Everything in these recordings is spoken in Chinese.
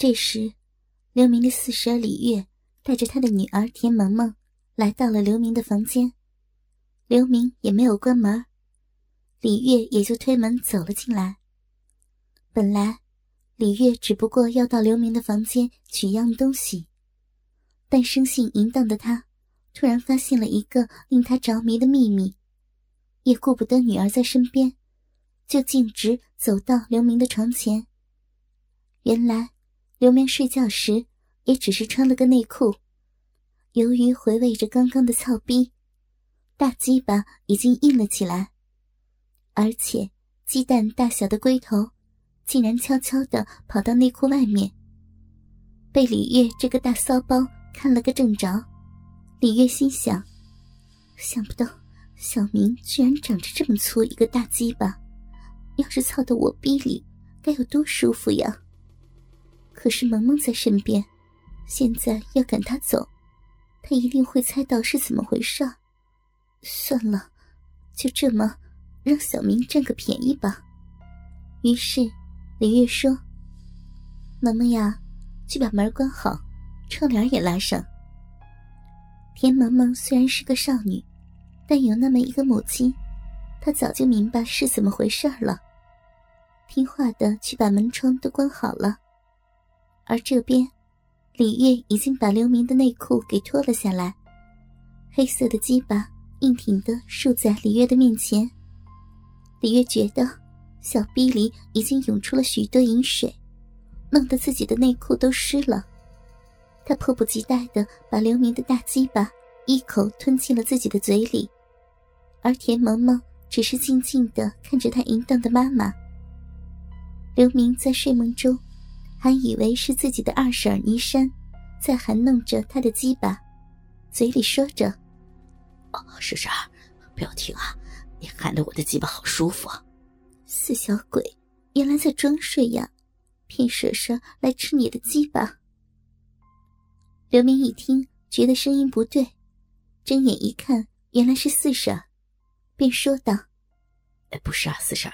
这时，刘明的四婶李月带着他的女儿田萌萌来到了刘明的房间。刘明也没有关门，李月也就推门走了进来。本来，李月只不过要到刘明的房间取样东西，但生性淫荡的他突然发现了一个令他着迷的秘密，也顾不得女儿在身边，就径直走到刘明的床前。原来，刘明睡觉时也只是穿了个内裤，由于回味着刚刚的操逼，大鸡巴已经硬了起来，而且鸡蛋大小的龟头。竟然悄悄地跑到内裤外面，被李月这个大骚包看了个正着。李月心想：想不到小明居然长着这么粗一个大鸡巴，要是操到我逼里，该有多舒服呀！可是萌萌在身边，现在要赶他走，他一定会猜到是怎么回事。算了，就这么让小明占个便宜吧。于是。李月说：“萌萌呀，去把门关好，窗帘也拉上。”田萌萌虽然是个少女，但有那么一个母亲，她早就明白是怎么回事了，听话的去把门窗都关好了。而这边，李月已经把刘明的内裤给脱了下来，黑色的鸡巴硬挺的竖在李月的面前。李月觉得。小逼里已经涌出了许多饮水，弄得自己的内裤都湿了。他迫不及待地把刘明的大鸡巴一口吞进了自己的嘴里，而田萌萌只是静静地看着他淫荡的妈妈。刘明在睡梦中，还以为是自己的二婶倪珊在含弄着他的鸡巴，嘴里说着：“哦，婶婶，不要停啊，你含的我的鸡巴好舒服。”死小鬼，原来在装睡呀！骗婶婶来吃你的鸡巴。刘明一听，觉得声音不对，睁眼一看，原来是四婶，便说道：“哎，不是啊，四婶，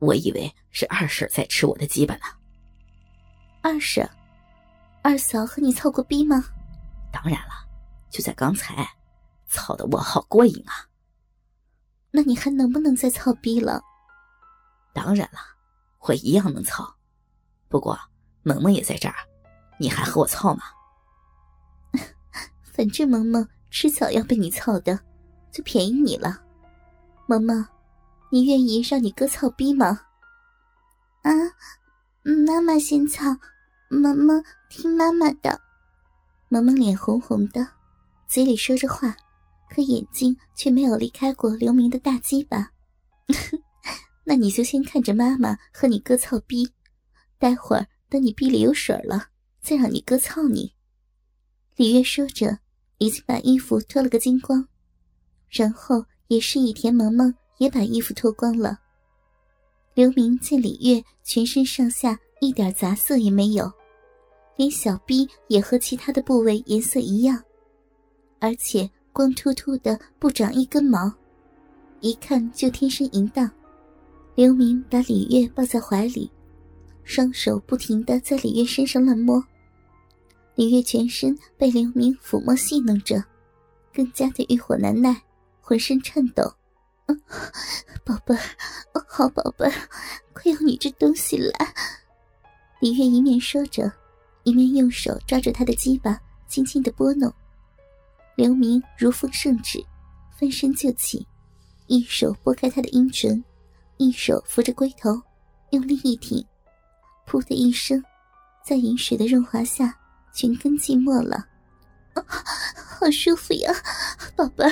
我以为是二婶在吃我的鸡巴呢。”二婶，二嫂和你操过逼吗？当然了，就在刚才，操的我好过瘾啊！那你还能不能再操逼了？当然了，我一样能操。不过萌萌也在这儿，你还和我操吗？反正萌萌迟早要被你操的，就便宜你了。萌萌，你愿意让你哥操逼吗？啊，妈妈先操，萌萌听妈妈的。萌萌脸红红的，嘴里说着话，可眼睛却没有离开过刘明的大鸡巴。那你就先看着妈妈和你哥操逼，待会儿等你逼里有水了，再让你哥操你。李月说着，已经把衣服脱了个精光，然后也示意田萌萌也把衣服脱光了。刘明见李月全身上下一点杂色也没有，连小臂也和其他的部位颜色一样，而且光秃秃的不长一根毛，一看就天生淫荡。刘明把李月抱在怀里，双手不停的在李月身上乱摸。李月全身被刘明抚摸戏弄着，更加的欲火难耐，浑身颤抖。宝贝儿，好宝贝儿，快用你这东西来！李月一面说着，一面用手抓着他的鸡巴，轻轻的拨弄。刘明如奉圣旨，翻身就起，一手拨开他的阴唇。一手扶着龟头，用力一挺，噗的一声，在饮水的润滑下，全根浸没了。好舒服呀，宝贝儿，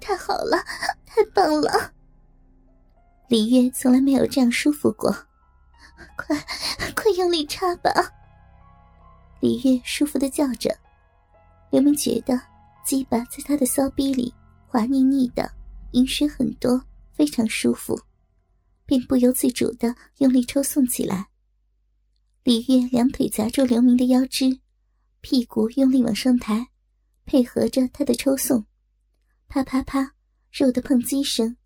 太好了，太棒了！李月从来没有这样舒服过，快，快用力插吧！李月舒服的叫着。刘明觉得鸡巴在他的骚逼里滑腻腻的，饮水很多，非常舒服。便不由自主的用力抽送起来。李月两腿夹住刘明的腰肢，屁股用力往上抬，配合着他的抽送，啪啪啪，肉的碰击声，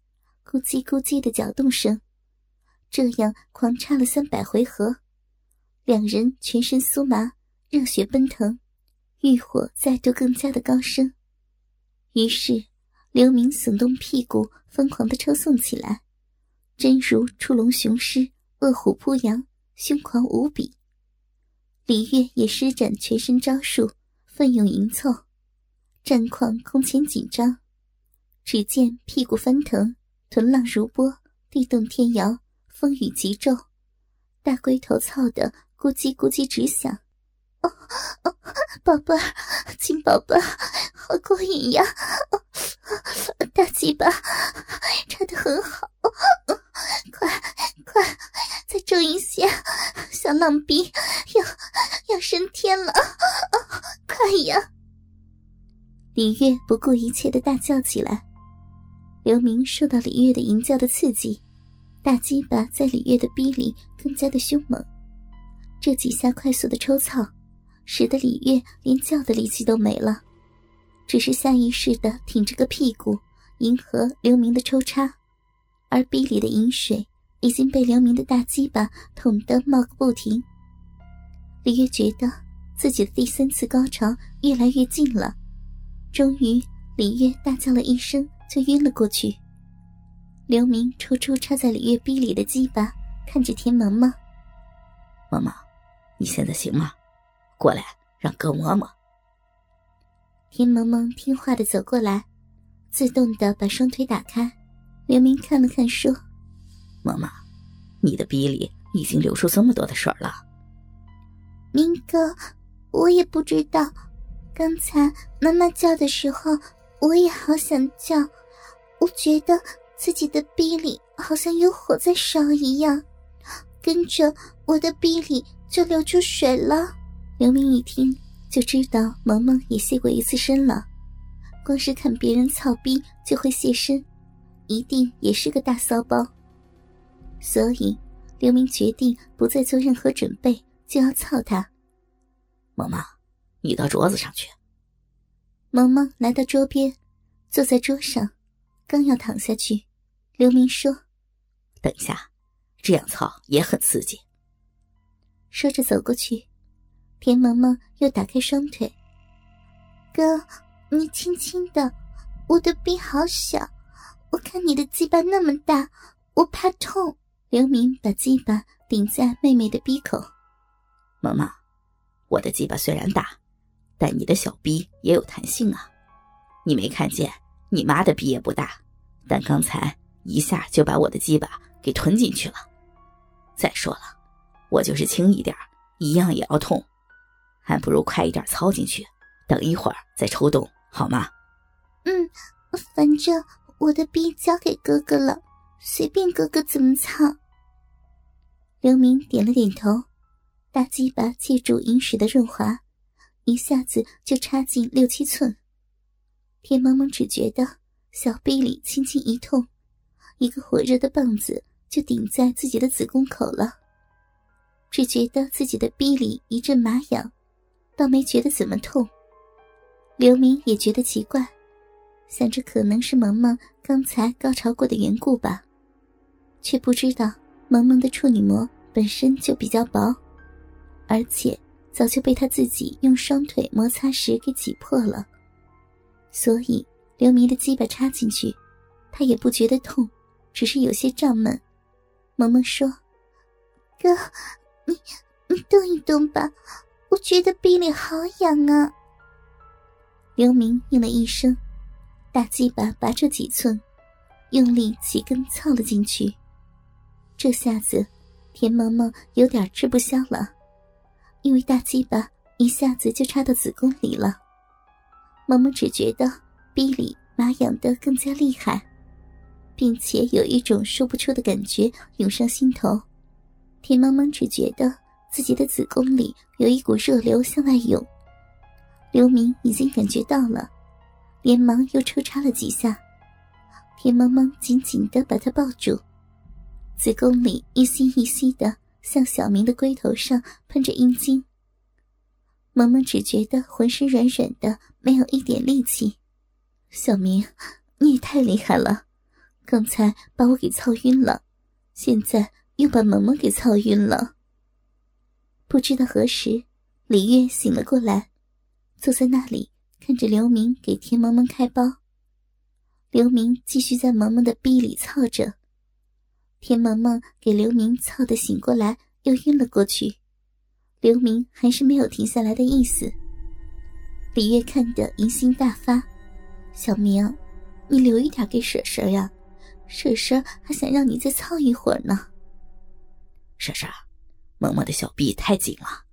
咕叽咕叽的搅动声，这样狂插了三百回合。两人全身酥麻，热血奔腾，欲火再度更加的高升。于是，刘明耸动屁股，疯狂的抽送起来，真如出笼雄狮，饿虎扑羊，凶狂无比。李月也施展全身招数，奋勇迎凑，战况空前紧张。只见屁股翻腾，臀浪如波，地动天摇，风雨急骤，大龟头操得咕叽咕叽直响。哦哦，宝贝儿，亲宝贝儿，好过瘾呀！大鸡巴插得很好，快快再重一些，小浪逼要要升天了，快呀！李月不顾一切的大叫起来。刘明受到李月的淫叫的刺激，大鸡巴在李月的逼里更加的凶猛。这几下快速的抽操，使得李月连叫的力气都没了，只是下意识的挺着个屁股。迎合刘明的抽插，而逼里的饮水已经被刘明的大鸡巴捅得冒个不停。李月觉得自己的第三次高潮越来越近了，终于，李月大叫了一声，就晕了过去。刘明抽出插在李月逼里的鸡巴，看着田萌萌：“萌萌，你现在行吗？过来，让哥摸摸。”田萌萌听话的走过来。自动的把双腿打开，刘明看了看，说：“萌萌，你的逼里已经流出这么多的水了。”明哥，我也不知道，刚才妈妈叫的时候，我也好想叫，我觉得自己的鼻里好像有火在烧一样，跟着我的鼻里就流出水了。刘明一听就知道萌萌也现过一次身了。光是看别人操逼就会现身，一定也是个大骚包。所以刘明决定不再做任何准备，就要操他。萌萌，你到桌子上去。萌萌来到桌边，坐在桌上，刚要躺下去，刘明说：“等一下，这样操也很刺激。”说着走过去，田萌萌又打开双腿，哥。你轻轻的，我的臂好小，我看你的鸡巴那么大，我怕痛。刘明把鸡巴顶在妹妹的鼻口。萌萌，我的鸡巴虽然大，但你的小逼也有弹性啊。你没看见你妈的逼也不大，但刚才一下就把我的鸡巴给吞进去了。再说了，我就是轻一点，一样也要痛，还不如快一点操进去，等一会儿再抽动。好吗？嗯，反正我的逼交给哥哥了，随便哥哥怎么操。刘明点了点头，大鸡巴借助饮水的润滑，一下子就插进六七寸。田萌萌只觉得小臂里轻轻一痛，一个火热的棒子就顶在自己的子宫口了，只觉得自己的臂里一阵麻痒，倒没觉得怎么痛。刘明也觉得奇怪，想着可能是萌萌刚才高潮过的缘故吧，却不知道萌萌的处女膜本身就比较薄，而且早就被他自己用双腿摩擦时给挤破了，所以刘明的鸡巴插进去，他也不觉得痛，只是有些胀闷。萌萌说：“哥，你你动一动吧，我觉得臂里好痒啊。”刘明应了一声，大鸡巴拔出几寸，用力几根操了进去。这下子，田萌萌有点吃不消了，因为大鸡巴一下子就插到子宫里了。萌萌只觉得逼里麻痒得更加厉害，并且有一种说不出的感觉涌上心头。田萌萌只觉得自己的子宫里有一股热流向外涌。刘明已经感觉到了，连忙又抽插了几下。田萌萌紧紧的把他抱住，子宫里一吸一吸的向小明的龟头上喷着阴茎。萌萌只觉得浑身软软的，没有一点力气。小明，你也太厉害了，刚才把我给操晕了，现在又把萌萌给操晕了。不知道何时，李月醒了过来，坐在那里看着刘明给田萌萌开包。刘明继续在萌萌的逼里操着，田萌萌给刘明操的醒过来，又晕了过去。刘明还是没有停下来的意思。李月看得淫心大发，小明，你留一点给婶婶呀，婶婶还想让你再操一会儿呢。婶婶，萌萌的小臂太紧了，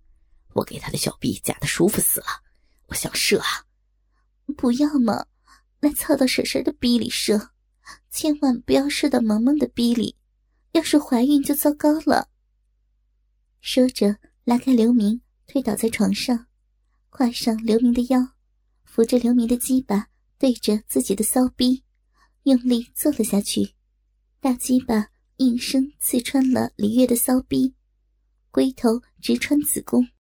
我给她的小臂夹的舒服死了，我想射啊！不要嘛，来操到婶婶的逼里射，千万不要射到萌萌的逼里，要是怀孕就糟糕了。说着，拉开刘明，推倒在床上。跨上刘明的腰，扶着刘明的鸡巴，对着自己的骚逼，用力坐了下去。大鸡巴应声刺穿了李月的骚逼，龟头直穿子宫。